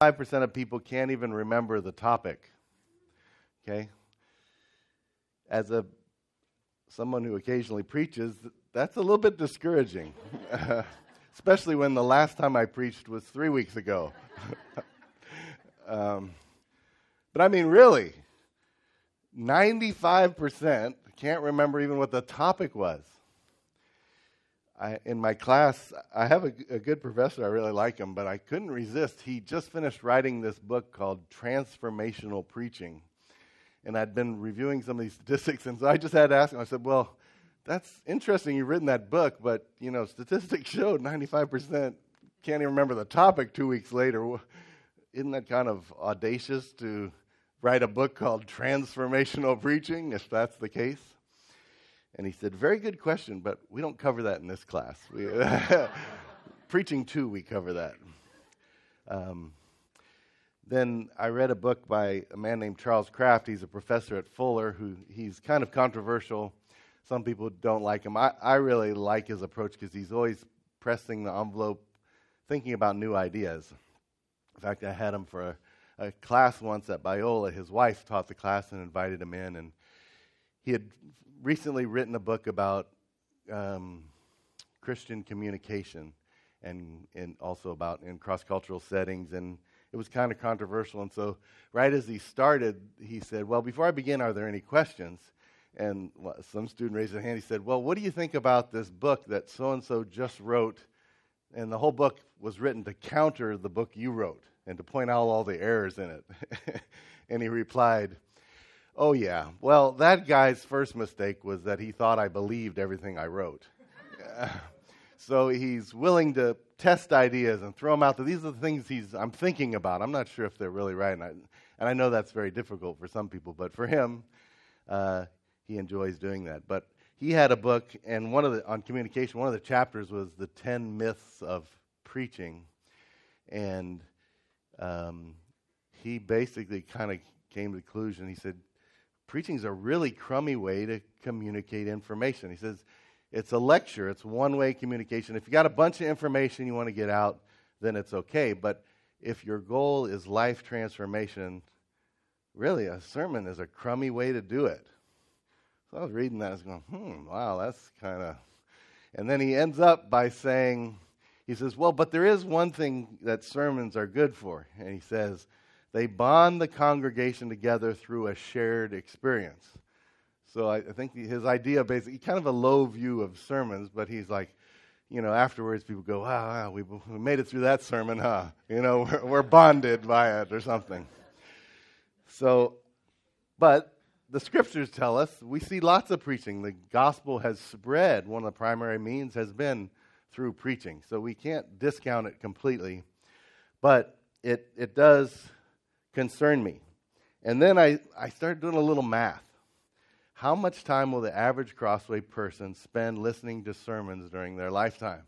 5% of people can't even remember the topic. Okay? As a someone who occasionally preaches, that's a little bit discouraging. Especially when the last time I preached was three weeks ago. um, but I mean, really, 95% can't remember even what the topic was. I, in my class, I have a, a, good professor. I really like him, but I couldn't resist. He just finished writing this book called Transformational Preaching. And I'd been reviewing some of these statistics, and so I just had to ask him. I said, Well, that's interesting you've written that book, but, you know, statistics showed 95% can't even remember the topic two weeks later. Isn't that kind of audacious to write a book called Transformational Preaching, if that's the case? And he said, Very good question, but we don't cover that in this class. We, preaching two, we cover that. Um, then I read a book by a man named Charles Kraft. He's a professor at Fuller who he's kind of controversial. Some people don't like him. I, I really like his approach because he's always pressing the envelope, thinking about new ideas. In fact, I had him for a, a class once at Biola. His wife taught the class and invited him in, and he had recently written a book about um, Christian communication and, and also about in cross cultural settings. And it was kind of controversial. And so, right as he started, he said, Well, before I begin, are there any questions? And some student raised their hand. He said, Well, what do you think about this book that so and so just wrote? And the whole book was written to counter the book you wrote and to point out all the errors in it. and he replied, Oh, yeah. Well, that guy's first mistake was that he thought I believed everything I wrote. so he's willing to test ideas and throw them out there. These are the things he's, I'm thinking about. I'm not sure if they're really right. And I, and I know that's very difficult for some people, but for him, uh, he enjoys doing that. But he had a book, and one of the, on communication, one of the chapters was the 10 myths of preaching. And um, he basically kind of came to the conclusion, he said, preaching is a really crummy way to communicate information. He says it's a lecture, it's one way communication. If you got a bunch of information you want to get out, then it's okay. But if your goal is life transformation, really a sermon is a crummy way to do it. So I was reading that, I was going, hmm, wow, that's kind of. And then he ends up by saying, he says, well, but there is one thing that sermons are good for. And he says, they bond the congregation together through a shared experience. So I, I think his idea basically, kind of a low view of sermons, but he's like, you know, afterwards people go, wow, wow we, we made it through that sermon, huh? You know, we're, we're bonded by it or something. So, but the scriptures tell us we see lots of preaching. The gospel has spread. One of the primary means has been through preaching. So we can't discount it completely. But it, it does concerned me. And then I, I started doing a little math. How much time will the average Crossway person spend listening to sermons during their lifetime?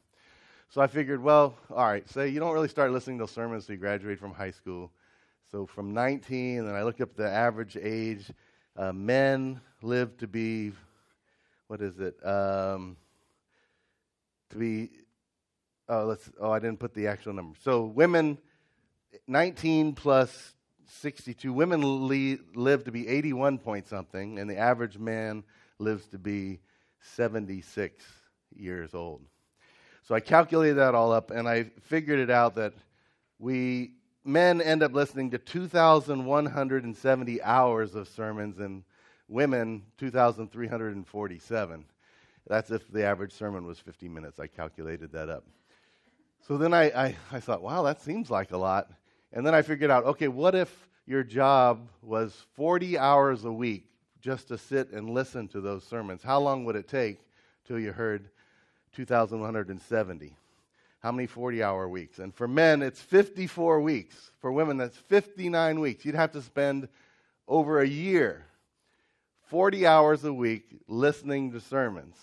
So I figured, well, all right, say you don't really start listening to sermons until you graduate from high school. So from 19, and I looked up the average age. Uh, men live to be, what is it? Um, to be, oh, let's, oh, I didn't put the actual number. So women, 19 plus 62. Women live to be 81 point something, and the average man lives to be 76 years old. So I calculated that all up, and I figured it out that we men end up listening to 2,170 hours of sermons, and women 2,347. That's if the average sermon was 50 minutes. I calculated that up. So then I, I, I thought, wow, that seems like a lot. And then I figured out okay, what if your job was 40 hours a week just to sit and listen to those sermons? How long would it take till you heard 2,170? How many 40 hour weeks? And for men, it's 54 weeks. For women, that's 59 weeks. You'd have to spend over a year, 40 hours a week, listening to sermons.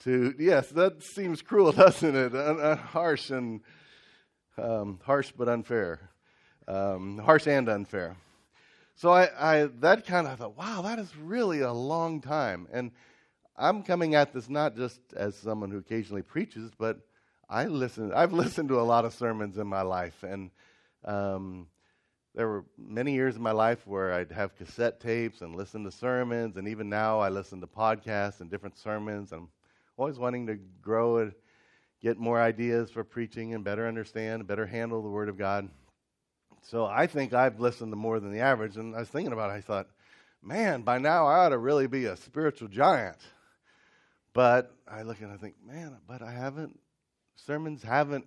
To yes, that seems cruel, doesn't it? Harsh and um, harsh but unfair um, harsh and unfair. So I, I that kind of thought, wow, that is really a long time. And I'm coming at this not just as someone who occasionally preaches, but I listen. I've listened to a lot of sermons in my life, and Um, there were many years in my life where I'd have cassette tapes and listen to sermons, and even now I listen to podcasts and different sermons. I'm always wanting to grow and get more ideas for preaching and better understand, better handle the Word of God. So I think I've listened to more than the average. And I was thinking about it, I thought, man, by now I ought to really be a spiritual giant. But I look and I think, man, but I haven't, sermons haven't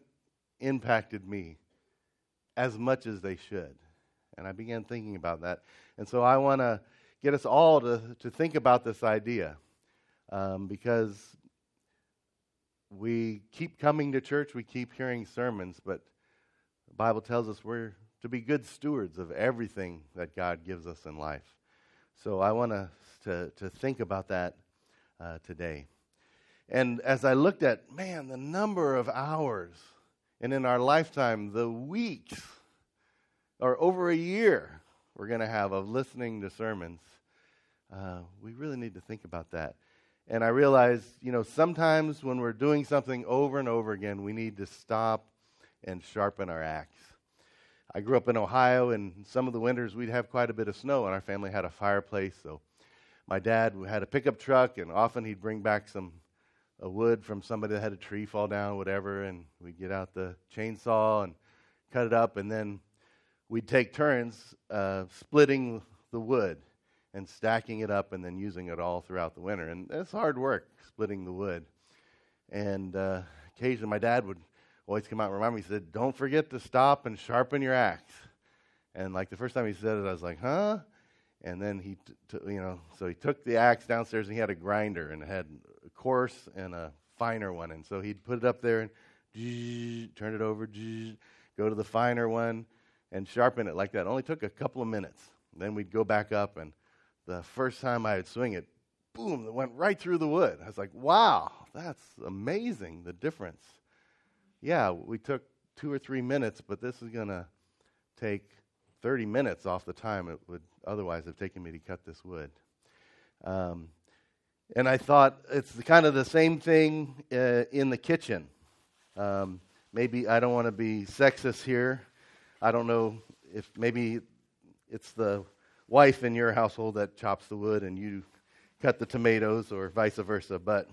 impacted me as much as they should. And I began thinking about that. And so I want to get us all to, to think about this idea um, because we keep coming to church, we keep hearing sermons, but the Bible tells us we're to be good stewards of everything that God gives us in life. So I want us to, to think about that uh, today. And as I looked at, man, the number of hours, and in our lifetime, the weeks, or over a year, we're going to have of listening to sermons, uh, we really need to think about that. And I realized, you know, sometimes when we're doing something over and over again, we need to stop and sharpen our axe. I grew up in Ohio, and some of the winters we'd have quite a bit of snow, and our family had a fireplace. So my dad had a pickup truck, and often he'd bring back some a wood from somebody that had a tree fall down, whatever, and we'd get out the chainsaw and cut it up, and then we'd take turns uh, splitting the wood and stacking it up and then using it all throughout the winter. And it's hard work splitting the wood. And uh, occasionally my dad would always come out and remind me, he said, Don't forget to stop and sharpen your axe. And like the first time he said it, I was like, Huh? And then he, t- t- you know, so he took the axe downstairs and he had a grinder and had a coarse and a finer one. And so he'd put it up there and turn it over, go to the finer one and sharpen it like that. It only took a couple of minutes. Then we'd go back up and the first time I would swing it, boom, it went right through the wood. I was like, wow, that's amazing, the difference. Yeah, we took two or three minutes, but this is going to take 30 minutes off the time it would otherwise have taken me to cut this wood. Um, and I thought it's kind of the same thing uh, in the kitchen. Um, maybe I don't want to be sexist here. I don't know if maybe it's the wife in your household that chops the wood and you cut the tomatoes or vice versa. But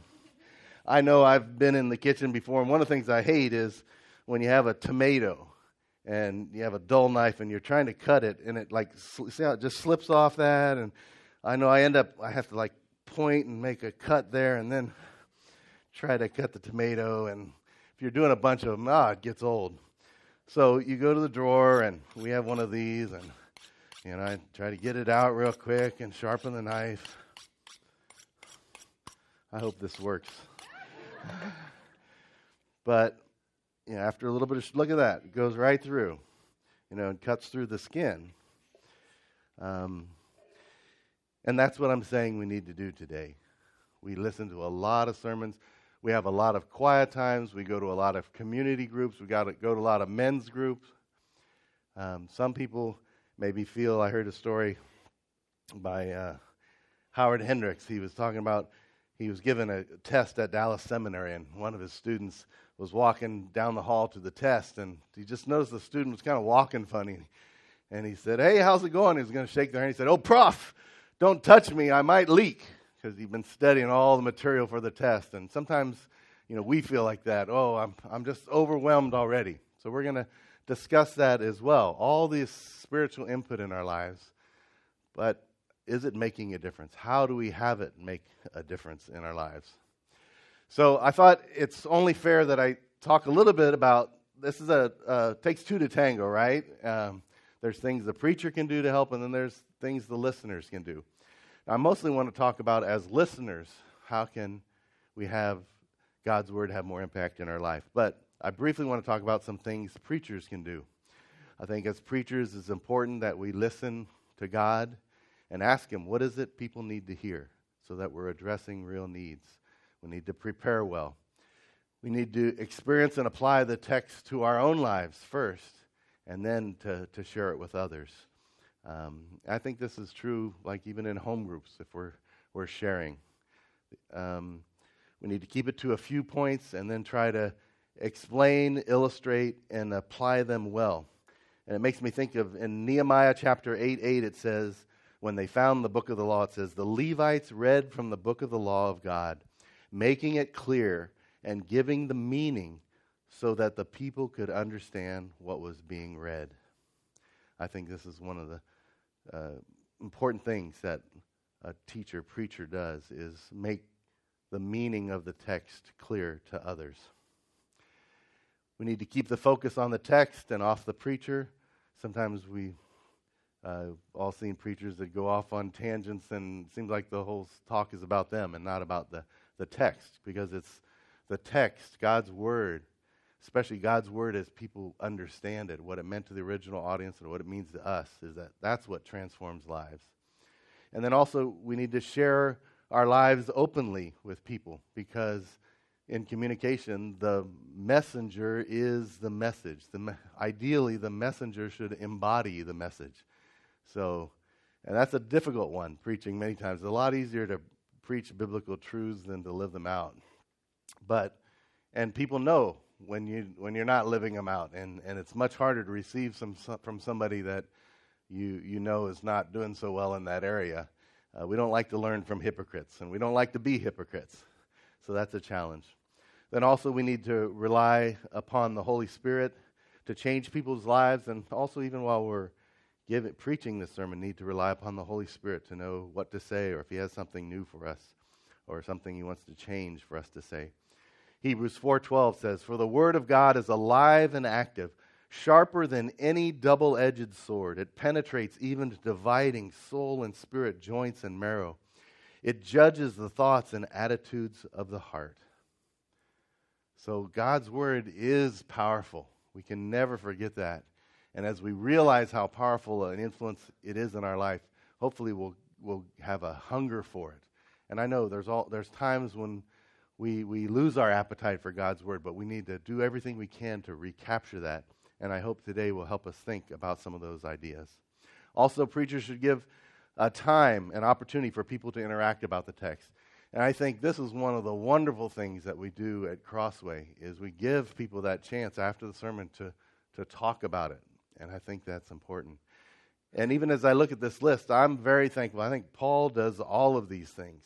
I know I've been in the kitchen before, and one of the things I hate is when you have a tomato and you have a dull knife and you're trying to cut it and it like see how it just slips off that and I know I end up I have to like point and make a cut there and then try to cut the tomato and if you're doing a bunch of them ah it gets old so you go to the drawer and we have one of these and you know, I try to get it out real quick and sharpen the knife. I hope this works. but you know, after a little bit of look at that, it goes right through, you know, and cuts through the skin. Um, and that's what I'm saying we need to do today. We listen to a lot of sermons. We have a lot of quiet times. We go to a lot of community groups. We got to go to a lot of men's groups. Um, some people maybe feel. I heard a story by uh, Howard Hendricks. He was talking about he was given a test at Dallas Seminary, and one of his students was walking down the hall to the test, and he just noticed the student was kind of walking funny. And he said, Hey, how's it going? He was going to shake their hand. He said, Oh, prof, don't touch me. I might leak. Because he'd been studying all the material for the test. And sometimes, you know, we feel like that. Oh, I'm, I'm just overwhelmed already. So we're going to discuss that as well. All this spiritual input in our lives, but is it making a difference? How do we have it make a difference in our lives? So I thought it's only fair that I talk a little bit about this is a uh, takes two to tango, right? Um, there's things the preacher can do to help, and then there's things the listeners can do. I mostly want to talk about as listeners, how can we have God's word have more impact in our life? But I briefly want to talk about some things preachers can do. I think as preachers, it's important that we listen to God and ask Him, what is it people need to hear so that we're addressing real needs? We need to prepare well. We need to experience and apply the text to our own lives first, and then to, to share it with others. Um, I think this is true, like even in home groups, if we're, we're sharing. Um, we need to keep it to a few points and then try to explain, illustrate, and apply them well. And it makes me think of in Nehemiah chapter 8 8, it says, when they found the book of the law, it says, The Levites read from the book of the law of God, making it clear and giving the meaning so that the people could understand what was being read. I think this is one of the uh, important things that a teacher, preacher does is make the meaning of the text clear to others. We need to keep the focus on the text and off the preacher. Sometimes we uh, all seen preachers that go off on tangents and seems like the whole talk is about them and not about the, the text because it's the text, God's word, especially God's word as people understand it, what it meant to the original audience and what it means to us, is that that's what transforms lives. And then also, we need to share our lives openly with people because in communication, the messenger is the message. The me- ideally, the messenger should embody the message. So, and that's a difficult one, preaching many times. It's a lot easier to preach biblical truths than to live them out. But, and people know when, you, when you're not living them out, and, and it's much harder to receive some, from somebody that you, you know is not doing so well in that area. Uh, we don't like to learn from hypocrites, and we don't like to be hypocrites. So that's a challenge. Then also, we need to rely upon the Holy Spirit to change people's lives, and also, even while we're give it, preaching this sermon, need to rely upon the Holy Spirit to know what to say, or if He has something new for us, or something He wants to change for us to say. Hebrews 4:12 says, "For the word of God is alive and active, sharper than any double-edged sword. It penetrates even to dividing soul and spirit, joints and marrow. It judges the thoughts and attitudes of the heart." So God's word is powerful. We can never forget that. And as we realize how powerful an influence it is in our life, hopefully we'll, we'll have a hunger for it. And I know there's, all, there's times when we, we lose our appetite for God's word, but we need to do everything we can to recapture that. And I hope today will help us think about some of those ideas. Also, preachers should give a time and opportunity for people to interact about the text. And I think this is one of the wonderful things that we do at Crossway is we give people that chance after the sermon to, to talk about it. And I think that's important. And even as I look at this list, I'm very thankful. I think Paul does all of these things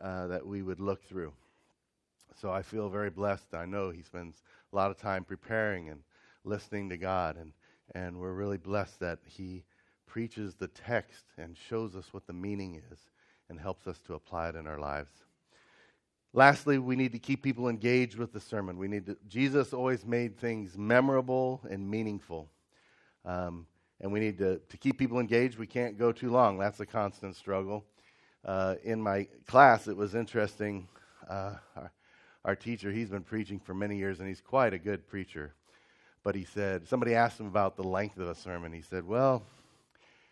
uh, that we would look through. So I feel very blessed. I know he spends a lot of time preparing and listening to God. And, and we're really blessed that he preaches the text and shows us what the meaning is and helps us to apply it in our lives. Lastly, we need to keep people engaged with the sermon. We need to, Jesus always made things memorable and meaningful. Um, and we need to, to keep people engaged. We can't go too long. That's a constant struggle. Uh, in my class, it was interesting. Uh, our, our teacher, he's been preaching for many years, and he's quite a good preacher. But he said, somebody asked him about the length of a sermon. He said, Well,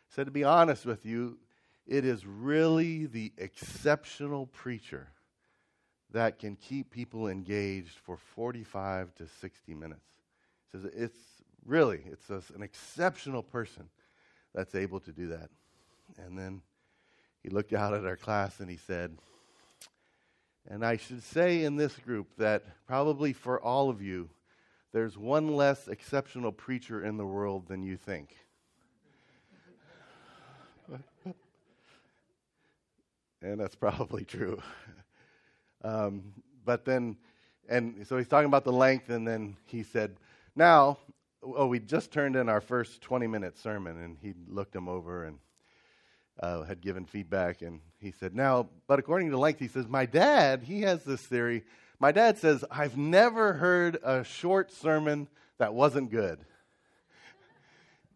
he said, to be honest with you, it is really the exceptional preacher that can keep people engaged for 45 to 60 minutes. He says, It's really, it's a, an exceptional person that's able to do that. And then he looked out at our class and he said, and I should say in this group that probably for all of you, there's one less exceptional preacher in the world than you think. and that's probably true. Um, but then, and so he's talking about the length, and then he said, Now, oh, we just turned in our first 20 minute sermon, and he looked them over and uh, had given feedback. And he said, Now, but according to length, he says, My dad, he has this theory. My dad says, I've never heard a short sermon that wasn't good.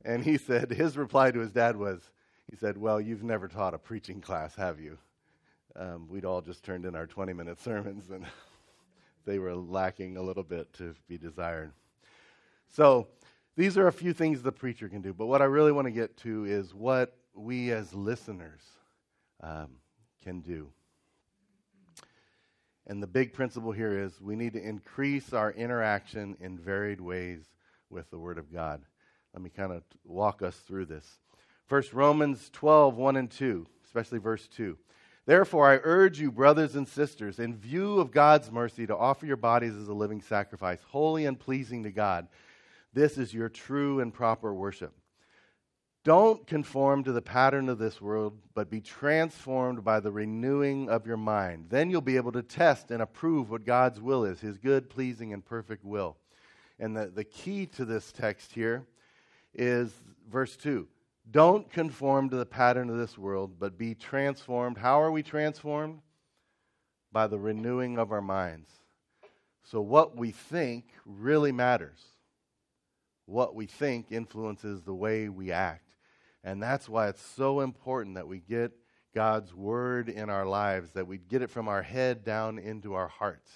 And he said, his reply to his dad was, he said, Well, you've never taught a preaching class, have you? Um, we'd all just turned in our 20 minute sermons, and they were lacking a little bit to be desired. So these are a few things the preacher can do. But what I really want to get to is what we as listeners um, can do. And the big principle here is we need to increase our interaction in varied ways with the Word of God. Let me kind of walk us through this. First, Romans 12, 1 and 2, especially verse 2. Therefore, I urge you, brothers and sisters, in view of God's mercy, to offer your bodies as a living sacrifice, holy and pleasing to God This is your true and proper worship. Don't conform to the pattern of this world, but be transformed by the renewing of your mind. Then you'll be able to test and approve what God's will is, his good, pleasing, and perfect will. And the, the key to this text here is verse 2. Don't conform to the pattern of this world, but be transformed. How are we transformed? By the renewing of our minds. So, what we think really matters. What we think influences the way we act. And that's why it's so important that we get God's word in our lives, that we get it from our head down into our hearts.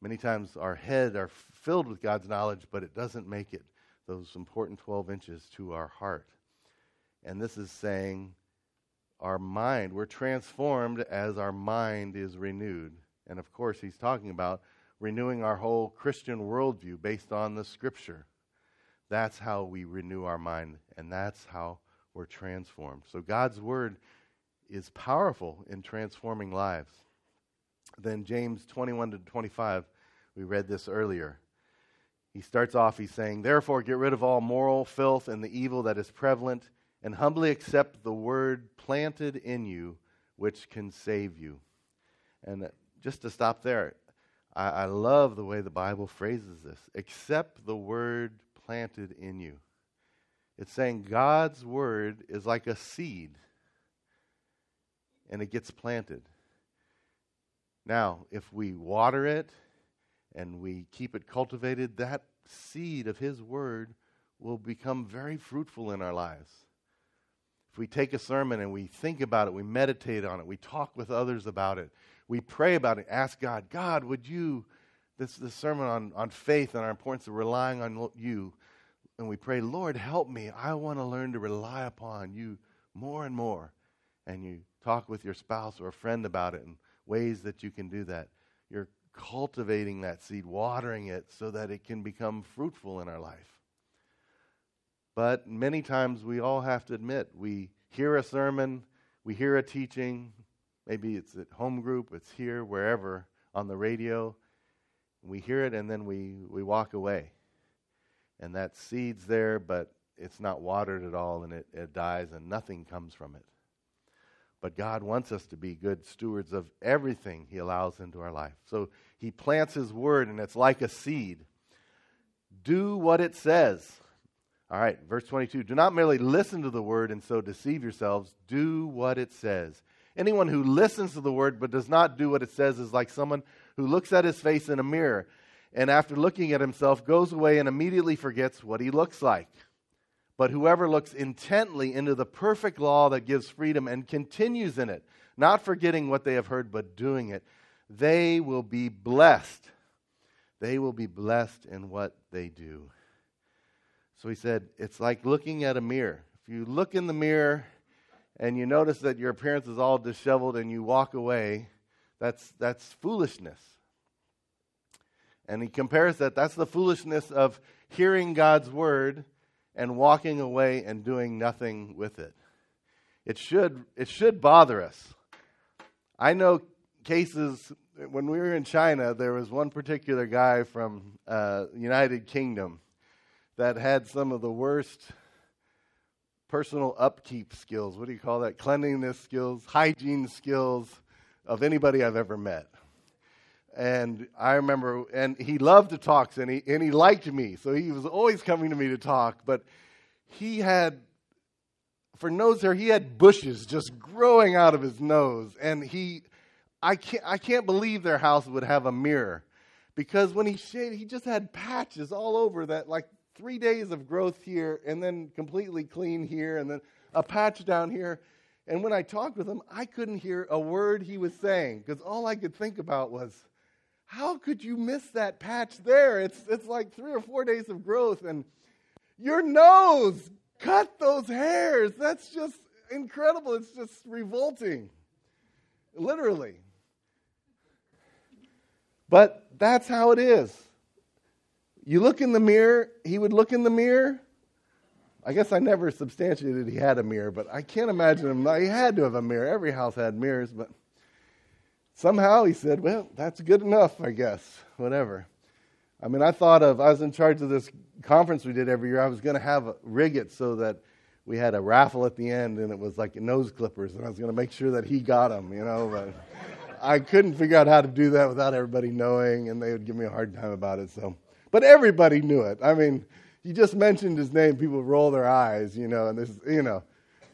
Many times our head are filled with God's knowledge, but it doesn't make it those important 12 inches to our heart. And this is saying our mind, we're transformed as our mind is renewed. And of course, he's talking about renewing our whole Christian worldview based on the scripture. That's how we renew our mind, and that's how we're transformed. So God's word is powerful in transforming lives. Then James 21 to 25, we read this earlier. He starts off, he's saying, Therefore, get rid of all moral filth and the evil that is prevalent, and humbly accept the word planted in you, which can save you. And uh, just to stop there, I, I love the way the Bible phrases this accept the word planted in you. It's saying God's word is like a seed and it gets planted. Now, if we water it and we keep it cultivated, that seed of His word will become very fruitful in our lives. If we take a sermon and we think about it, we meditate on it, we talk with others about it, we pray about it, ask God, God, would you, this, this sermon on, on faith and our importance of relying on you, and we pray, Lord, help me. I want to learn to rely upon you more and more. And you talk with your spouse or a friend about it and ways that you can do that. You're cultivating that seed, watering it so that it can become fruitful in our life. But many times we all have to admit we hear a sermon, we hear a teaching, maybe it's at home group, it's here, wherever, on the radio. We hear it and then we, we walk away and that seed's there, but it's not watered at all, and it, it dies, and nothing comes from it. But God wants us to be good stewards of everything He allows into our life. So He plants His word, and it's like a seed. Do what it says. All right, verse 22. Do not merely listen to the word and so deceive yourselves. Do what it says. Anyone who listens to the word but does not do what it says is like someone who looks at his face in a mirror and after looking at himself goes away and immediately forgets what he looks like. But whoever looks intently into the perfect law that gives freedom and continues in it, not forgetting what they have heard, but doing it, they will be blessed. They will be blessed in what they do. So he said, it's like looking at a mirror. If you look in the mirror and you notice that your appearance is all disheveled and you walk away, that's, that's foolishness. And he compares that that's the foolishness of hearing God's word and walking away and doing nothing with it. It should, it should bother us. I know cases, when we were in China, there was one particular guy from uh, United Kingdom that had some of the worst personal upkeep skills. What do you call that? Cleanliness skills, hygiene skills of anybody I've ever met. And I remember, and he loved to talk, and he, and he liked me. So he was always coming to me to talk. But he had, for nose hair, he had bushes just growing out of his nose. And he, I can't, I can't believe their house would have a mirror. Because when he shaved, he just had patches all over that, like three days of growth here, and then completely clean here, and then a patch down here. And when I talked with him, I couldn't hear a word he was saying because all I could think about was, how could you miss that patch there? It's, it's like three or four days of growth, and your nose, cut those hairs. That's just incredible. It's just revolting, literally. But that's how it is. You look in the mirror, he would look in the mirror. I guess I never substantiated he had a mirror, but I can't imagine him. He had to have a mirror. Every house had mirrors, but Somehow he said, Well, that's good enough, I guess, whatever. I mean, I thought of, I was in charge of this conference we did every year. I was going to have rig it so that we had a raffle at the end and it was like nose clippers and I was going to make sure that he got them, you know. But I couldn't figure out how to do that without everybody knowing and they would give me a hard time about it. So, but everybody knew it. I mean, you just mentioned his name, people roll their eyes, you know, and this, you know,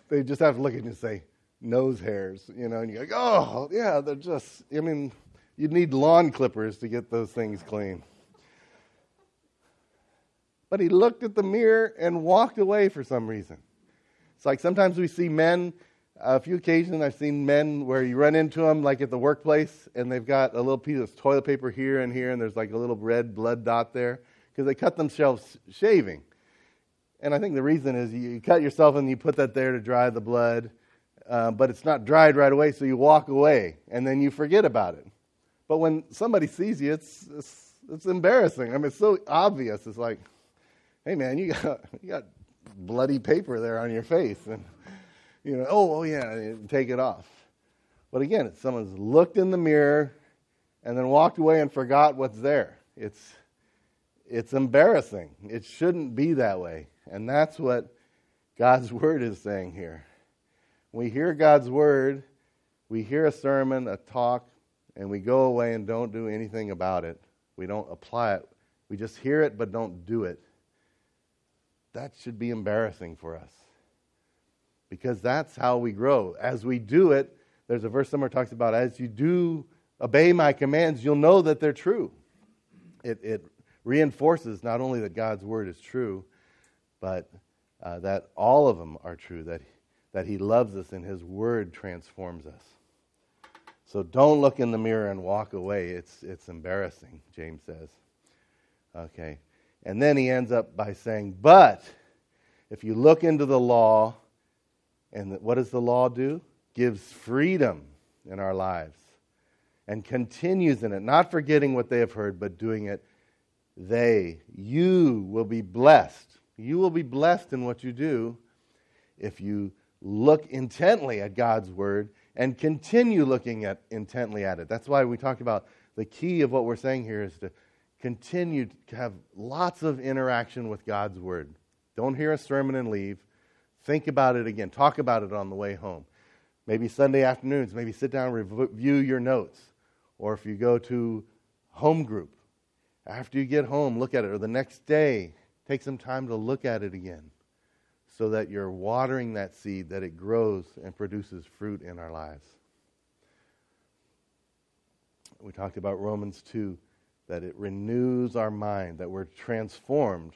they just have to look at you and say, nose hairs, you know, and you're like, oh, yeah, they're just, I mean, you'd need lawn clippers to get those things clean. But he looked at the mirror and walked away for some reason. It's like sometimes we see men, a few occasions I've seen men where you run into them, like at the workplace, and they've got a little piece of toilet paper here and here, and there's like a little red blood dot there because they cut themselves shaving. And I think the reason is you cut yourself and you put that there to dry the blood, uh, but it's not dried right away, so you walk away and then you forget about it. But when somebody sees you, it's, it's, it's embarrassing. I mean, it's so obvious. It's like, hey, man, you got, you got bloody paper there on your face. And, you know, oh, oh yeah, take it off. But again, someone's looked in the mirror and then walked away and forgot what's there. It's, it's embarrassing. It shouldn't be that way. And that's what God's word is saying here. We hear God's word, we hear a sermon, a talk, and we go away and don't do anything about it. We don't apply it. We just hear it but don't do it that should be embarrassing for us because that's how we grow. As we do it, there's a verse somewhere talks about as you do obey my commands, you'll know that they're true. It, it reinforces not only that God's word is true, but uh, that all of them are true, that, that he loves us and his word transforms us. So don't look in the mirror and walk away. It's, it's embarrassing, James says. Okay. And then he ends up by saying, But if you look into the law, and what does the law do? Gives freedom in our lives and continues in it, not forgetting what they have heard, but doing it. They, you will be blessed. You will be blessed in what you do if you look intently at God's word and continue looking at intently at it. That's why we talk about the key of what we're saying here is to continue to have lots of interaction with God's Word. Don't hear a sermon and leave. Think about it again. Talk about it on the way home. Maybe Sunday afternoons, maybe sit down and review your notes. Or if you go to home group, after you get home, look at it. Or the next day, take some time to look at it again so that you're watering that seed, that it grows and produces fruit in our lives. We talked about Romans 2 that it renews our mind, that we're transformed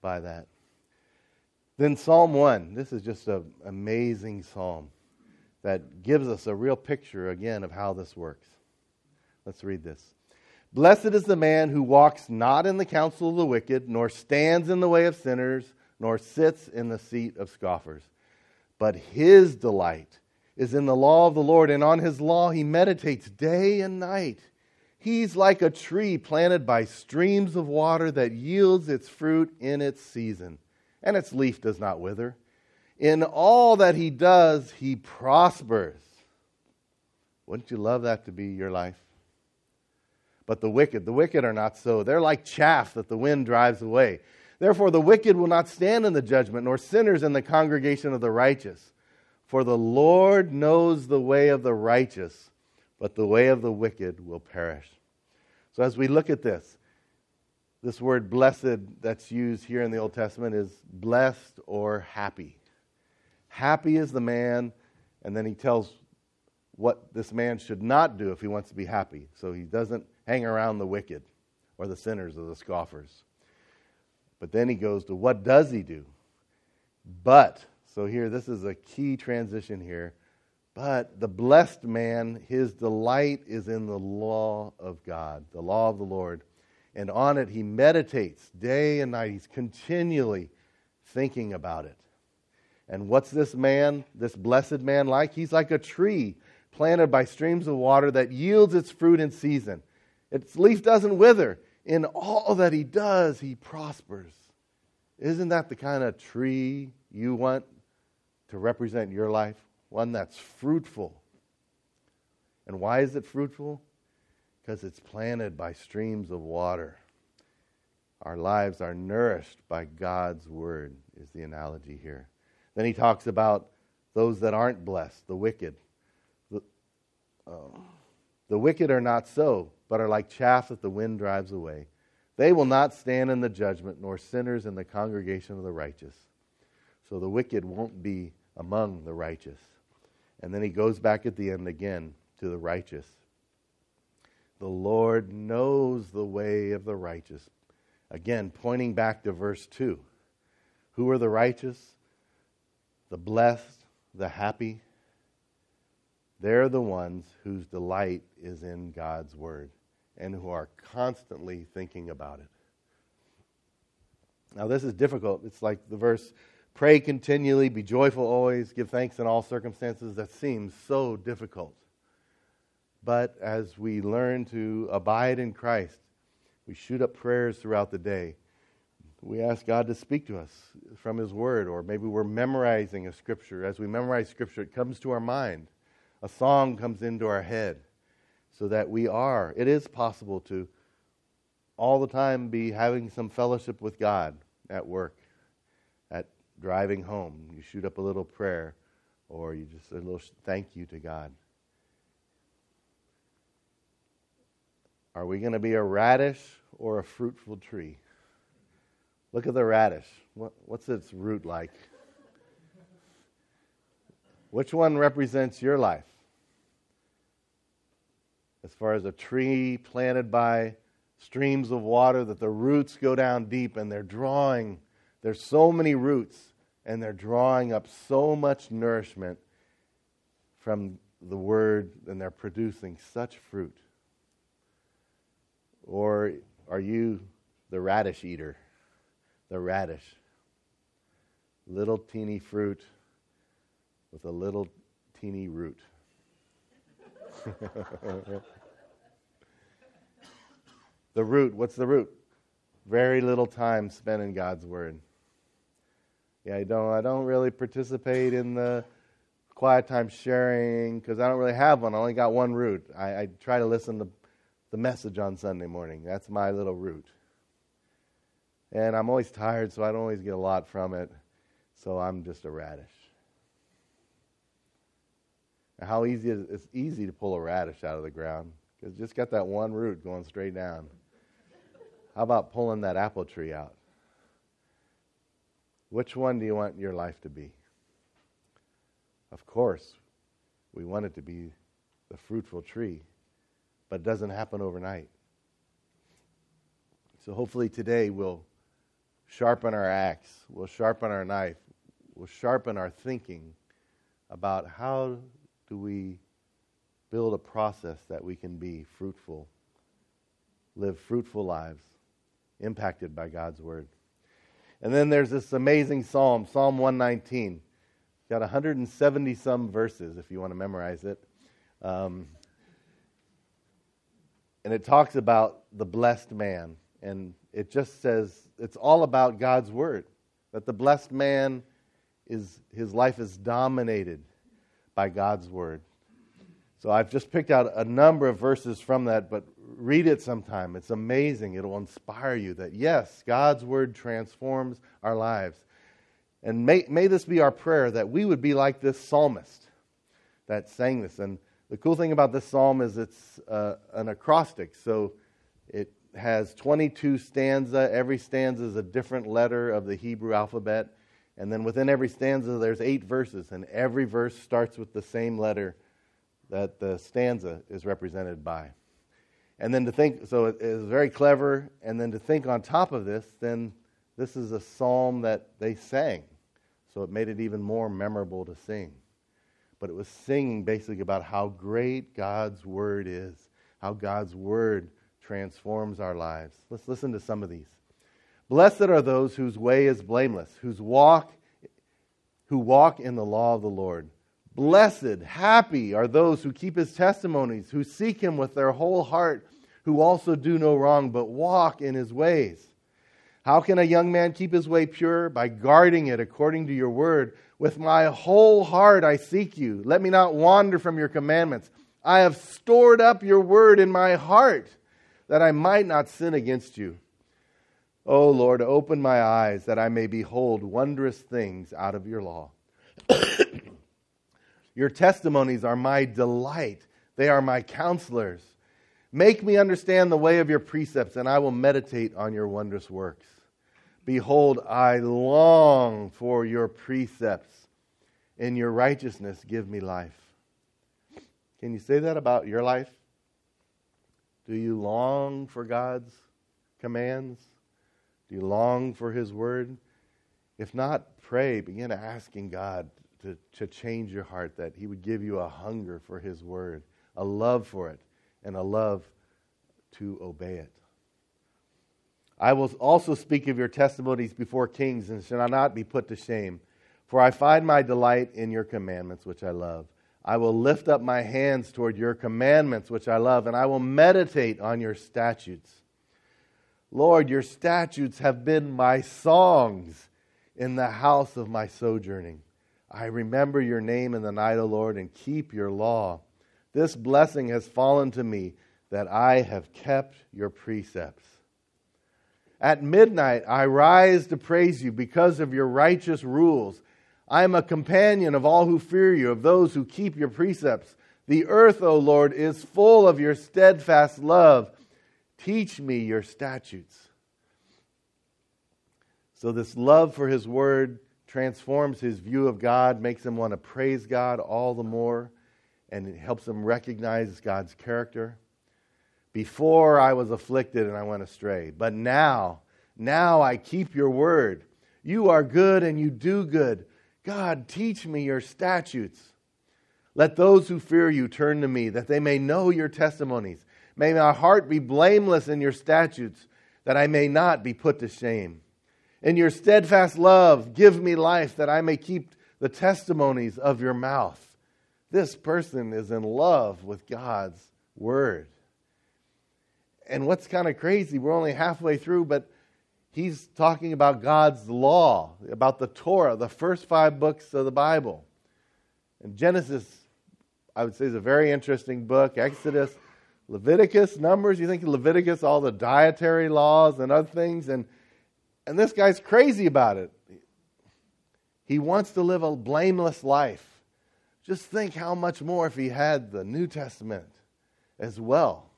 by that. Then Psalm 1, this is just an amazing psalm that gives us a real picture again of how this works. Let's read this. Blessed is the man who walks not in the counsel of the wicked, nor stands in the way of sinners, nor sits in the seat of scoffers. But his delight is in the law of the Lord, and on his law he meditates day and night. He's like a tree planted by streams of water that yields its fruit in its season, and its leaf does not wither. In all that he does, he prospers. Wouldn't you love that to be your life? But the wicked, the wicked are not so. They're like chaff that the wind drives away. Therefore, the wicked will not stand in the judgment, nor sinners in the congregation of the righteous. For the Lord knows the way of the righteous but the way of the wicked will perish. So, as we look at this, this word blessed that's used here in the Old Testament is blessed or happy. Happy is the man, and then he tells what this man should not do if he wants to be happy. So he doesn't hang around the wicked or the sinners or the scoffers. But then he goes to what does he do? But, so here, this is a key transition here. But the blessed man, his delight is in the law of God, the law of the Lord. And on it he meditates day and night. He's continually thinking about it. And what's this man, this blessed man, like? He's like a tree planted by streams of water that yields its fruit in season. Its leaf doesn't wither. In all that he does, he prospers. Isn't that the kind of tree you want to represent your life? one that's fruitful. And why is it fruitful? Because it's planted by streams of water. Our lives are nourished by God's word, is the analogy here. Then he talks about those that aren't blessed, the wicked. The, uh, the wicked are not so, but are like chaff that the wind drives away. They will not stand in the judgment, nor sinners in the congregation of the righteous. So the wicked won't be among the righteous. And then he goes back at the end again to the righteous. The Lord knows the way of the righteous. Again, pointing back to verse 2. Who are the righteous? The blessed, the happy. They're the ones whose delight is in God's word and who are constantly thinking about it. Now, this is difficult. It's like the verse pray continually, be joyful always, give thanks in all circumstances. That seems so difficult. But as we learn to abide in Christ, we shoot up prayers throughout the day. We ask God to speak to us from His Word, or maybe we're memorizing a scripture. As we memorize scripture, it comes to our mind. A song comes into our head so that we are, it is possible to all the time be having some fellowship with God at work, at driving home. You shoot up a little prayer, or you just a little thank you to God. Are we going to be a radish or a fruitful tree? Look at the radish. What, what's its root like? Which one represents your life? As far as a tree planted by streams of water, that the roots go down deep and they're drawing, there's so many roots, and they're drawing up so much nourishment from the word, and they're producing such fruit. Or are you the radish eater? The radish. Little teeny fruit with a little teeny root. the root, what's the root? Very little time spent in God's Word. Yeah, I don't, I don't really participate in the quiet time sharing because I don't really have one. I only got one root. I, I try to listen to the message on Sunday morning. That's my little root. And I'm always tired, so I don't always get a lot from it. So I'm just a radish. How easy is it's easy to pull a radish out of the ground because just got that one root going straight down. How about pulling that apple tree out? Which one do you want your life to be? Of course, we want it to be the fruitful tree but it doesn't happen overnight. So hopefully today we'll sharpen our axe, we'll sharpen our knife, we'll sharpen our thinking about how do we build a process that we can be fruitful, live fruitful lives, impacted by God's word. And then there's this amazing psalm, Psalm 119. It's got 170 some verses if you want to memorize it. Um, and it talks about the blessed man. And it just says it's all about God's word. That the blessed man is his life is dominated by God's word. So I've just picked out a number of verses from that, but read it sometime. It's amazing. It'll inspire you that yes, God's word transforms our lives. And may, may this be our prayer that we would be like this psalmist that sang this. And the cool thing about this psalm is it's uh, an acrostic, so it has 22 stanza. Every stanza is a different letter of the Hebrew alphabet, and then within every stanza there's eight verses, and every verse starts with the same letter that the stanza is represented by. And then to think, so it is very clever. And then to think on top of this, then this is a psalm that they sang, so it made it even more memorable to sing but it was singing basically about how great God's Word is, how God's Word transforms our lives. Let's listen to some of these. Blessed are those whose way is blameless, whose walk who walk in the law of the Lord. Blessed, happy are those who keep his testimonies, who seek him with their whole heart, who also do no wrong, but walk in his ways. How can a young man keep his way pure? By guarding it according to your word. With my whole heart I seek you. Let me not wander from your commandments. I have stored up your word in my heart that I might not sin against you. O Lord, open my eyes that I may behold wondrous things out of your law. your testimonies are my delight, they are my counselors. Make me understand the way of your precepts, and I will meditate on your wondrous works. Behold, I long for your precepts. In your righteousness, give me life. Can you say that about your life? Do you long for God's commands? Do you long for His Word? If not, pray. Begin asking God to, to change your heart, that He would give you a hunger for His Word, a love for it, and a love to obey it. I will also speak of your testimonies before kings and shall not be put to shame. For I find my delight in your commandments, which I love. I will lift up my hands toward your commandments, which I love, and I will meditate on your statutes. Lord, your statutes have been my songs in the house of my sojourning. I remember your name in the night, O Lord, and keep your law. This blessing has fallen to me that I have kept your precepts. At midnight I rise to praise you because of your righteous rules. I am a companion of all who fear you, of those who keep your precepts. The earth, O Lord, is full of your steadfast love. Teach me your statutes. So, this love for his word transforms his view of God, makes him want to praise God all the more, and it helps him recognize God's character. Before I was afflicted and I went astray, but now, now I keep your word. You are good and you do good. God, teach me your statutes. Let those who fear you turn to me, that they may know your testimonies. May my heart be blameless in your statutes, that I may not be put to shame. In your steadfast love, give me life, that I may keep the testimonies of your mouth. This person is in love with God's word and what's kind of crazy, we're only halfway through, but he's talking about God's law, about the Torah, the first five books of the Bible. And Genesis, I would say, is a very interesting book. Exodus, Leviticus, Numbers. You think Leviticus, all the dietary laws and other things, and and this guy's crazy about it. He wants to live a blameless life. Just think how much more if he had the New Testament as well.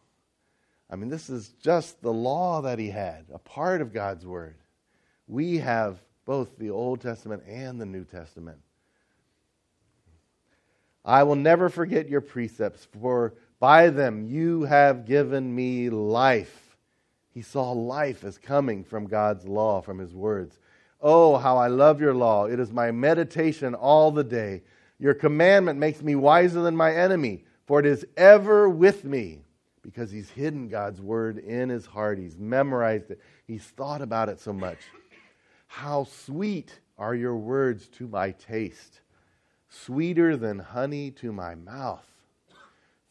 I mean, this is just the law that he had, a part of God's Word. We have both the Old Testament and the New Testament. I will never forget your precepts, for by them you have given me life. He saw life as coming from God's law, from his words. Oh, how I love your law. It is my meditation all the day. Your commandment makes me wiser than my enemy, for it is ever with me because he's hidden God's word in his heart. He's memorized it. He's thought about it so much. How sweet are your words to my taste, sweeter than honey to my mouth.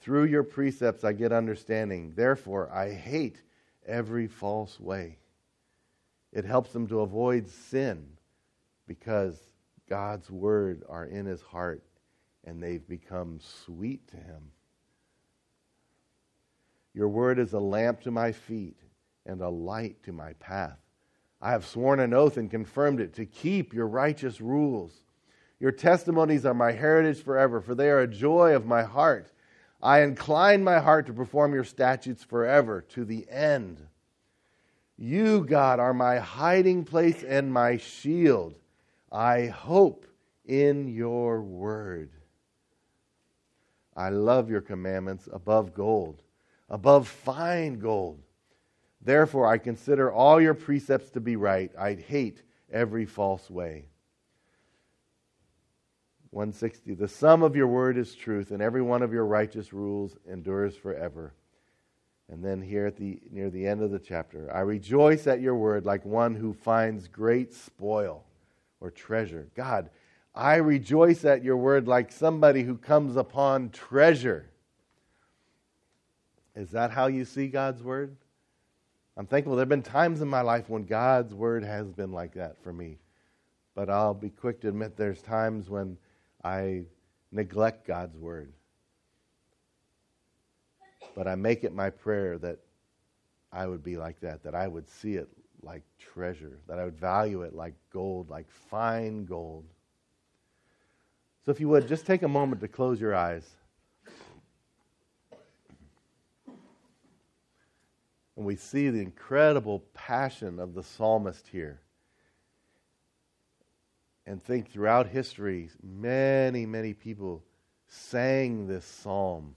Through your precepts I get understanding. Therefore, I hate every false way. It helps him to avoid sin because God's word are in his heart and they've become sweet to him. Your word is a lamp to my feet and a light to my path. I have sworn an oath and confirmed it to keep your righteous rules. Your testimonies are my heritage forever, for they are a joy of my heart. I incline my heart to perform your statutes forever to the end. You, God, are my hiding place and my shield. I hope in your word. I love your commandments above gold above fine gold. Therefore, I consider all your precepts to be right. I hate every false way. 160. The sum of your word is truth, and every one of your righteous rules endures forever. And then here at the near the end of the chapter, I rejoice at your word like one who finds great spoil or treasure. God, I rejoice at your word like somebody who comes upon treasure. Is that how you see God's word? I'm thankful there have been times in my life when God's word has been like that for me. But I'll be quick to admit there's times when I neglect God's word. But I make it my prayer that I would be like that, that I would see it like treasure, that I would value it like gold, like fine gold. So, if you would, just take a moment to close your eyes. And we see the incredible passion of the psalmist here. And think throughout history, many, many people sang this psalm.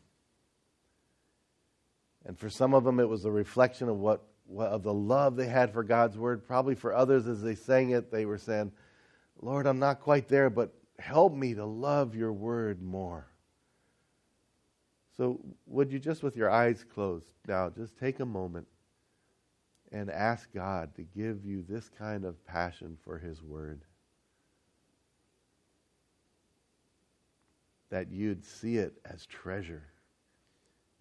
And for some of them, it was a reflection of what, what, of the love they had for God's word. Probably for others, as they sang it, they were saying, "Lord, I'm not quite there, but help me to love your word more." So, would you just, with your eyes closed now, just take a moment and ask God to give you this kind of passion for His Word? That you'd see it as treasure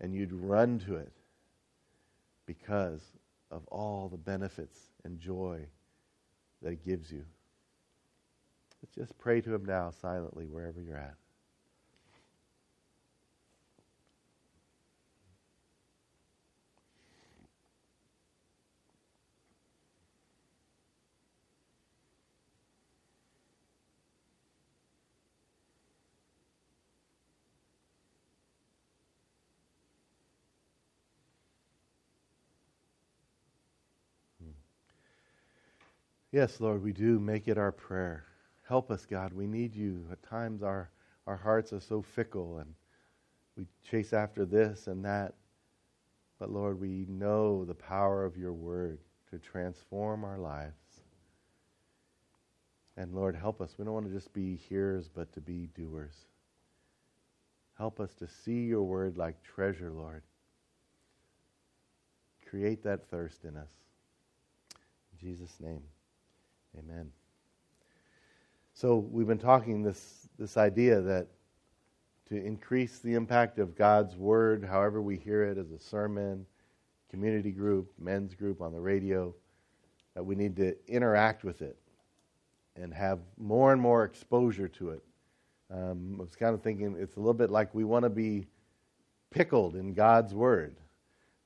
and you'd run to it because of all the benefits and joy that it gives you. Let's just pray to Him now silently, wherever you're at. Yes, Lord, we do make it our prayer. Help us, God. We need you. At times our, our hearts are so fickle and we chase after this and that. But Lord, we know the power of your word to transform our lives. And Lord, help us. We don't want to just be hearers, but to be doers. Help us to see your word like treasure, Lord. Create that thirst in us. In Jesus' name. Amen. So we've been talking this this idea that to increase the impact of God's word, however we hear it as a sermon, community group, men's group on the radio, that we need to interact with it and have more and more exposure to it. Um, I was kind of thinking it's a little bit like we want to be pickled in God's word.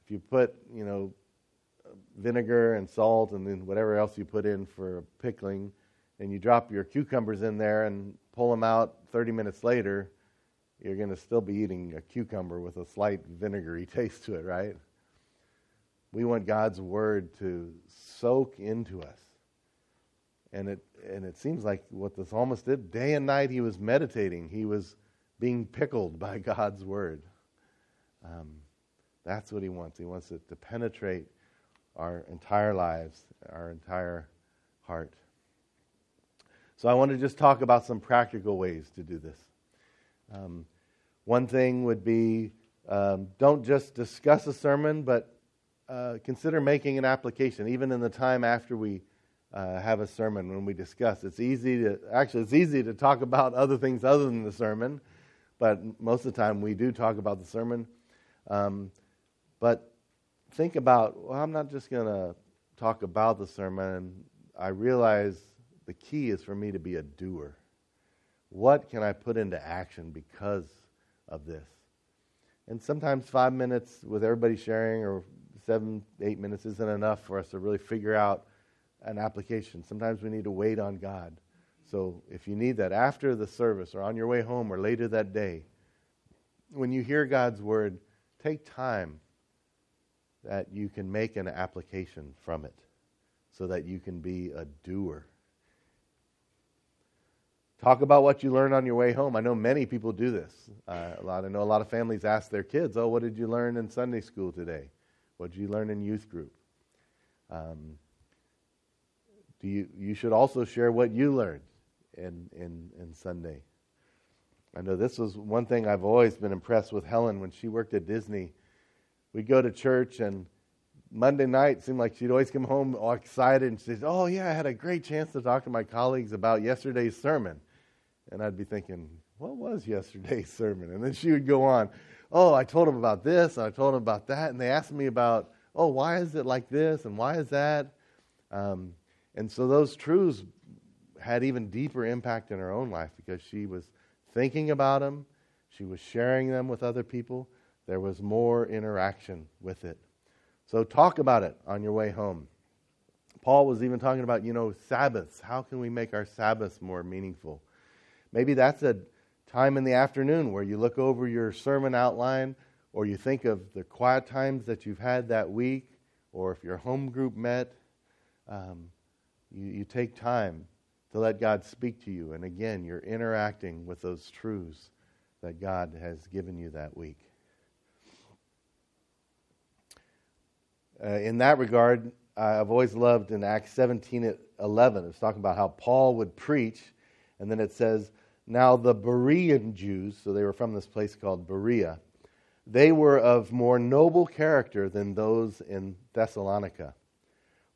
If you put, you know, vinegar and salt and then whatever else you put in for pickling, and you drop your cucumbers in there and pull them out 30 minutes later, you're going to still be eating a cucumber with a slight vinegary taste to it, right? We want God's word to soak into us. And it, and it seems like what the psalmist did, day and night he was meditating. He was being pickled by God's word. Um, that's what he wants. He wants it to penetrate our entire lives, our entire heart. So I want to just talk about some practical ways to do this. Um, one thing would be um, don't just discuss a sermon, but uh, consider making an application, even in the time after we uh, have a sermon when we discuss. It's easy to actually it's easy to talk about other things other than the sermon, but most of the time we do talk about the sermon. Um, but think about, well, I'm not just going to talk about the sermon. I realize the key is for me to be a doer. What can I put into action because of this? And sometimes five minutes with everybody sharing or seven, eight minutes isn't enough for us to really figure out an application. Sometimes we need to wait on God. So if you need that after the service or on your way home or later that day, when you hear God's word, take time that you can make an application from it so that you can be a doer. Talk about what you learned on your way home. I know many people do this. Uh, a lot. I know a lot of families ask their kids, "Oh, what did you learn in Sunday school today? What did you learn in youth group?" Um, do you? You should also share what you learned in in in Sunday. I know this was one thing I've always been impressed with Helen when she worked at Disney we'd go to church and Monday night seemed like she'd always come home all excited and she'd say, Oh, yeah, I had a great chance to talk to my colleagues about yesterday's sermon. And I'd be thinking, What was yesterday's sermon? And then she would go on, Oh, I told them about this and I told them about that. And they asked me about, Oh, why is it like this and why is that? Um, and so those truths had even deeper impact in her own life because she was thinking about them, she was sharing them with other people. There was more interaction with it. So talk about it on your way home. Paul was even talking about, you know, Sabbaths. How can we make our Sabbaths more meaningful? Maybe that's a time in the afternoon where you look over your sermon outline or you think of the quiet times that you've had that week, or if your home group met, um, you, you take time to let God speak to you. And again, you're interacting with those truths that God has given you that week. Uh, in that regard, I've always loved in Acts 17 at 11, it's talking about how Paul would preach, and then it says, Now the Berean Jews, so they were from this place called Berea, they were of more noble character than those in Thessalonica.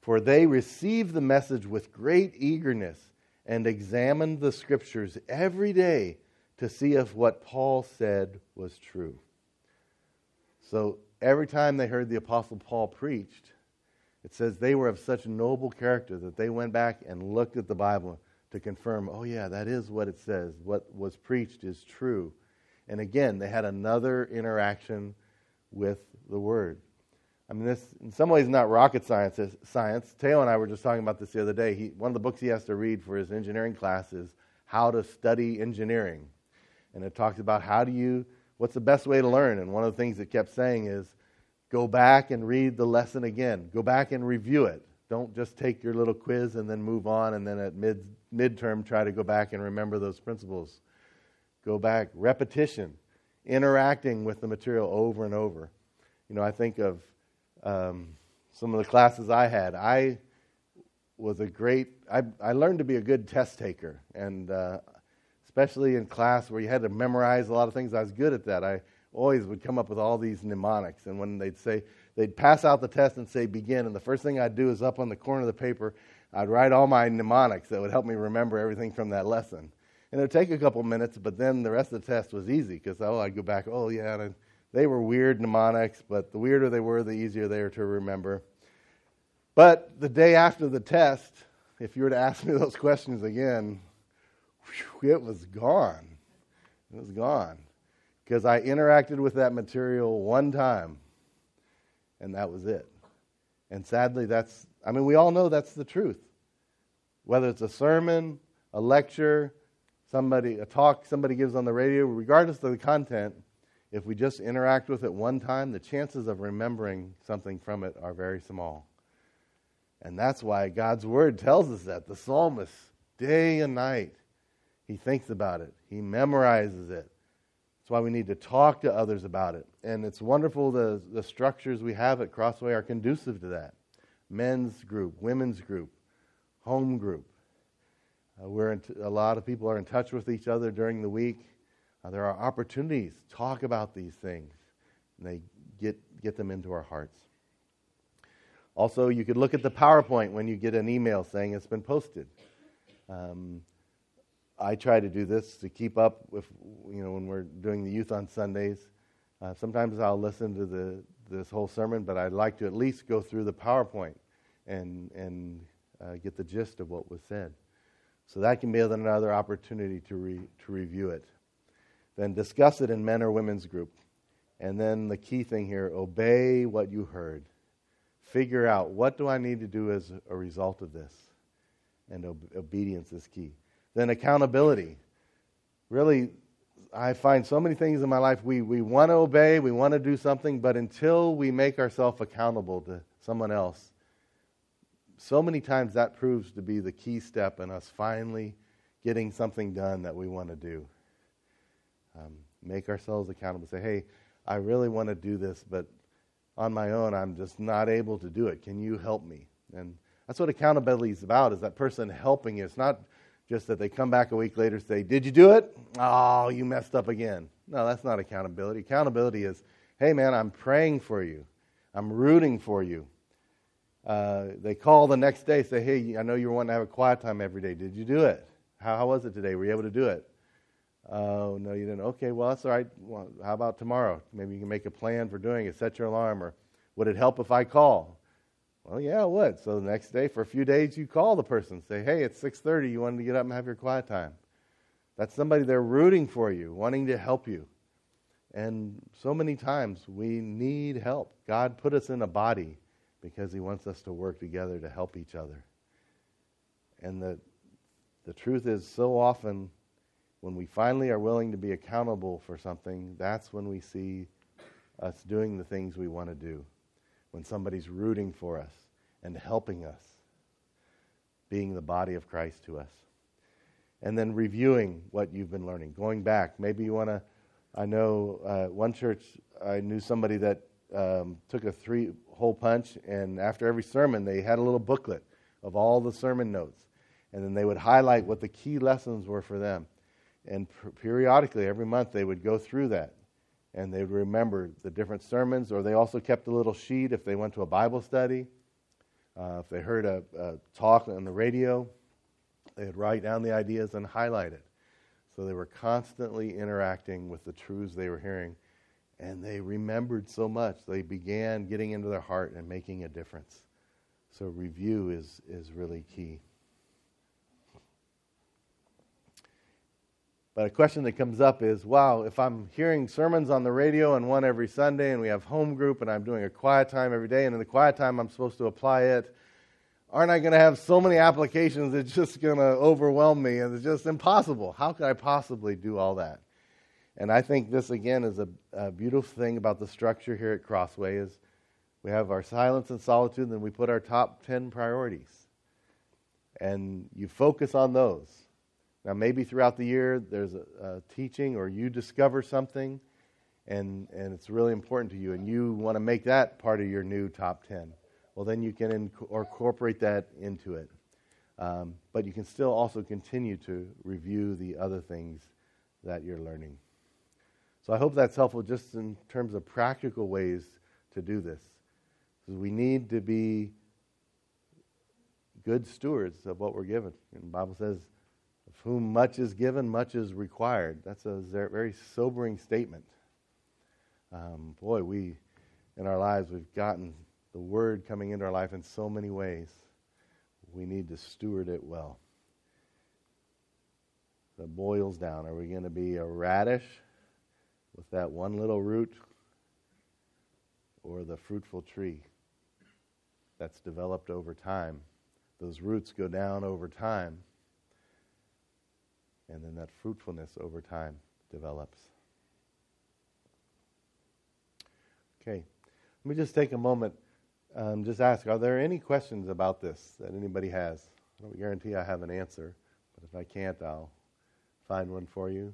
For they received the message with great eagerness and examined the scriptures every day to see if what Paul said was true. So every time they heard the Apostle Paul preached, it says they were of such noble character that they went back and looked at the Bible to confirm, oh, yeah, that is what it says. What was preached is true. And again, they had another interaction with the Word. I mean, this in some ways not rocket science. Science. Teo and I were just talking about this the other day. He, one of the books he has to read for his engineering class is How to Study Engineering, and it talks about how do you, what's the best way to learn. And one of the things it kept saying is, go back and read the lesson again. Go back and review it. Don't just take your little quiz and then move on, and then at mid midterm try to go back and remember those principles. Go back, repetition, interacting with the material over and over. You know, I think of um, some of the classes I had. I was a great, I, I learned to be a good test taker. And uh, especially in class where you had to memorize a lot of things, I was good at that. I always would come up with all these mnemonics. And when they'd say, they'd pass out the test and say begin. And the first thing I'd do is up on the corner of the paper, I'd write all my mnemonics that would help me remember everything from that lesson. And it would take a couple minutes, but then the rest of the test was easy because oh, I'd go back, oh, yeah, and they were weird mnemonics, but the weirder they were, the easier they were to remember. But the day after the test, if you were to ask me those questions again, whew, it was gone. It was gone. Because I interacted with that material one time, and that was it. And sadly, that's, I mean, we all know that's the truth. Whether it's a sermon, a lecture, somebody, a talk somebody gives on the radio, regardless of the content, if we just interact with it one time, the chances of remembering something from it are very small. And that's why God's word tells us that. The psalmist, day and night, he thinks about it, he memorizes it. That's why we need to talk to others about it. And it's wonderful the, the structures we have at Crossway are conducive to that men's group, women's group, home group. Uh, we're t- a lot of people are in touch with each other during the week. Uh, there are opportunities to talk about these things, and they get, get them into our hearts. Also, you could look at the PowerPoint when you get an email saying it's been posted. Um, I try to do this to keep up with, you know, when we're doing the youth on Sundays. Uh, sometimes I'll listen to the, this whole sermon, but I'd like to at least go through the PowerPoint and, and uh, get the gist of what was said. So that can be another opportunity to, re, to review it. Then discuss it in men or women's group. And then the key thing here obey what you heard. Figure out what do I need to do as a result of this. And ob- obedience is key. Then accountability. Really, I find so many things in my life we, we want to obey, we want to do something, but until we make ourselves accountable to someone else, so many times that proves to be the key step in us finally getting something done that we want to do. Um, make ourselves accountable. Say, hey, I really want to do this, but on my own, I'm just not able to do it. Can you help me? And that's what accountability is about, is that person helping you. It's not just that they come back a week later and say, did you do it? Oh, you messed up again. No, that's not accountability. Accountability is, hey, man, I'm praying for you. I'm rooting for you. Uh, they call the next day, say, hey, I know you were wanting to have a quiet time every day. Did you do it? How, how was it today? Were you able to do it? Oh, no, you didn't. Okay, well, that's all right. Well, how about tomorrow? Maybe you can make a plan for doing it. Set your alarm. Or would it help if I call? Well, yeah, it would. So the next day, for a few days, you call the person. Say, hey, it's 6.30. You wanted to get up and have your quiet time. That's somebody they're rooting for you, wanting to help you. And so many times we need help. God put us in a body because He wants us to work together to help each other. And the, the truth is, so often when we finally are willing to be accountable for something, that's when we see us doing the things we want to do. When somebody's rooting for us and helping us, being the body of Christ to us. And then reviewing what you've been learning, going back. Maybe you want to. I know uh, one church, I knew somebody that um, took a three hole punch, and after every sermon, they had a little booklet of all the sermon notes. And then they would highlight what the key lessons were for them. And per- periodically, every month, they would go through that and they would remember the different sermons, or they also kept a little sheet if they went to a Bible study. Uh, if they heard a, a, talk on the radio, they'd write down the ideas and highlight it. So they were constantly interacting with the truths they were hearing, and they remembered so much. They began getting into their heart and making a difference. So review is, is really key. But a question that comes up is wow, if I'm hearing sermons on the radio and one every Sunday, and we have home group, and I'm doing a quiet time every day, and in the quiet time I'm supposed to apply it, aren't I going to have so many applications it's just going to overwhelm me and it's just impossible? How could I possibly do all that? And I think this, again, is a, a beautiful thing about the structure here at Crossway is we have our silence and solitude, and then we put our top 10 priorities. And you focus on those now, maybe throughout the year there's a, a teaching or you discover something and, and it's really important to you and you want to make that part of your new top 10. Well, then you can inc- incorporate that into it. Um, but you can still also continue to review the other things that you're learning. So I hope that's helpful just in terms of practical ways to do this. We need to be good stewards of what we're given. And the Bible says, whom much is given, much is required. That's a very sobering statement. Um, boy, we, in our lives, we've gotten the word coming into our life in so many ways. We need to steward it well. That boils down. Are we going to be a radish with that one little root or the fruitful tree that's developed over time? Those roots go down over time and then that fruitfulness over time develops. Okay, let me just take a moment, um, just ask, are there any questions about this that anybody has? I don't guarantee I have an answer, but if I can't, I'll find one for you.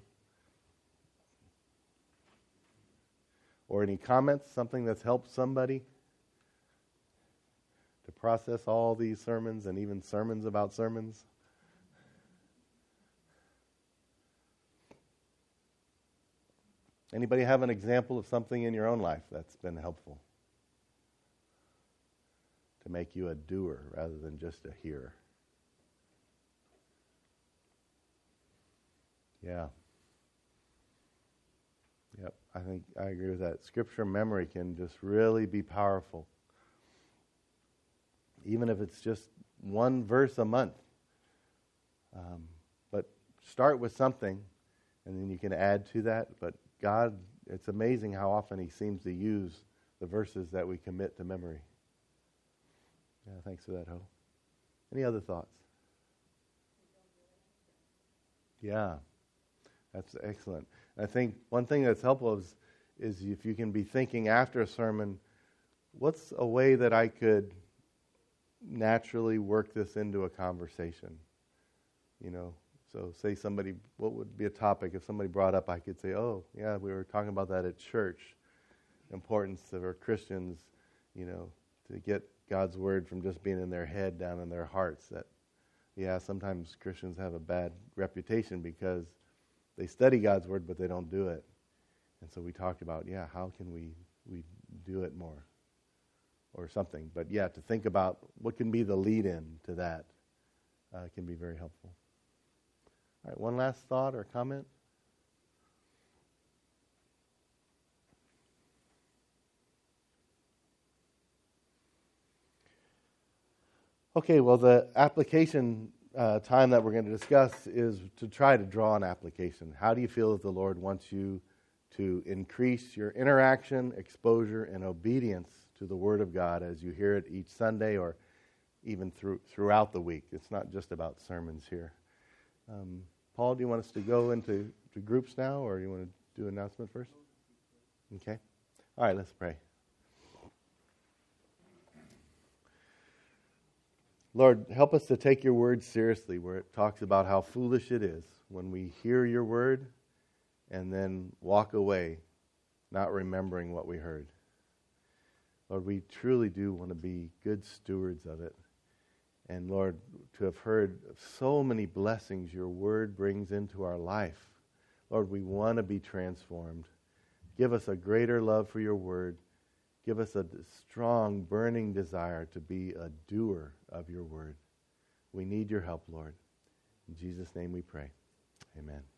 Or any comments, something that's helped somebody to process all these sermons and even sermons about sermons? Anybody have an example of something in your own life that's been helpful? To make you a doer rather than just a hearer. Yeah. Yep, I think I agree with that. Scripture memory can just really be powerful. Even if it's just one verse a month. Um, but start with something, and then you can add to that. But God, it's amazing how often He seems to use the verses that we commit to memory. Yeah, thanks for that, Ho. Any other thoughts? Yeah, that's excellent. I think one thing that's helpful is, is if you can be thinking after a sermon, what's a way that I could naturally work this into a conversation? You know, so, say somebody, what would be a topic if somebody brought up? I could say, "Oh, yeah, we were talking about that at church. Importance of our Christians, you know, to get God's word from just being in their head down in their hearts. That, yeah, sometimes Christians have a bad reputation because they study God's word but they don't do it. And so we talked about, yeah, how can we we do it more, or something. But yeah, to think about what can be the lead-in to that uh, can be very helpful. All right, one last thought or comment? Okay, well, the application uh, time that we're going to discuss is to try to draw an application. How do you feel that the Lord wants you to increase your interaction, exposure, and obedience to the Word of God as you hear it each Sunday or even through, throughout the week. It's not just about sermons here. Um, Paul, do you want us to go into to groups now, or do you want to do an announcement first? Okay. All right, let's pray. Lord, help us to take your word seriously, where it talks about how foolish it is when we hear your word and then walk away not remembering what we heard. Lord, we truly do want to be good stewards of it. And Lord, to have heard so many blessings your word brings into our life. Lord, we want to be transformed. Give us a greater love for your word. Give us a strong, burning desire to be a doer of your word. We need your help, Lord. In Jesus' name we pray. Amen.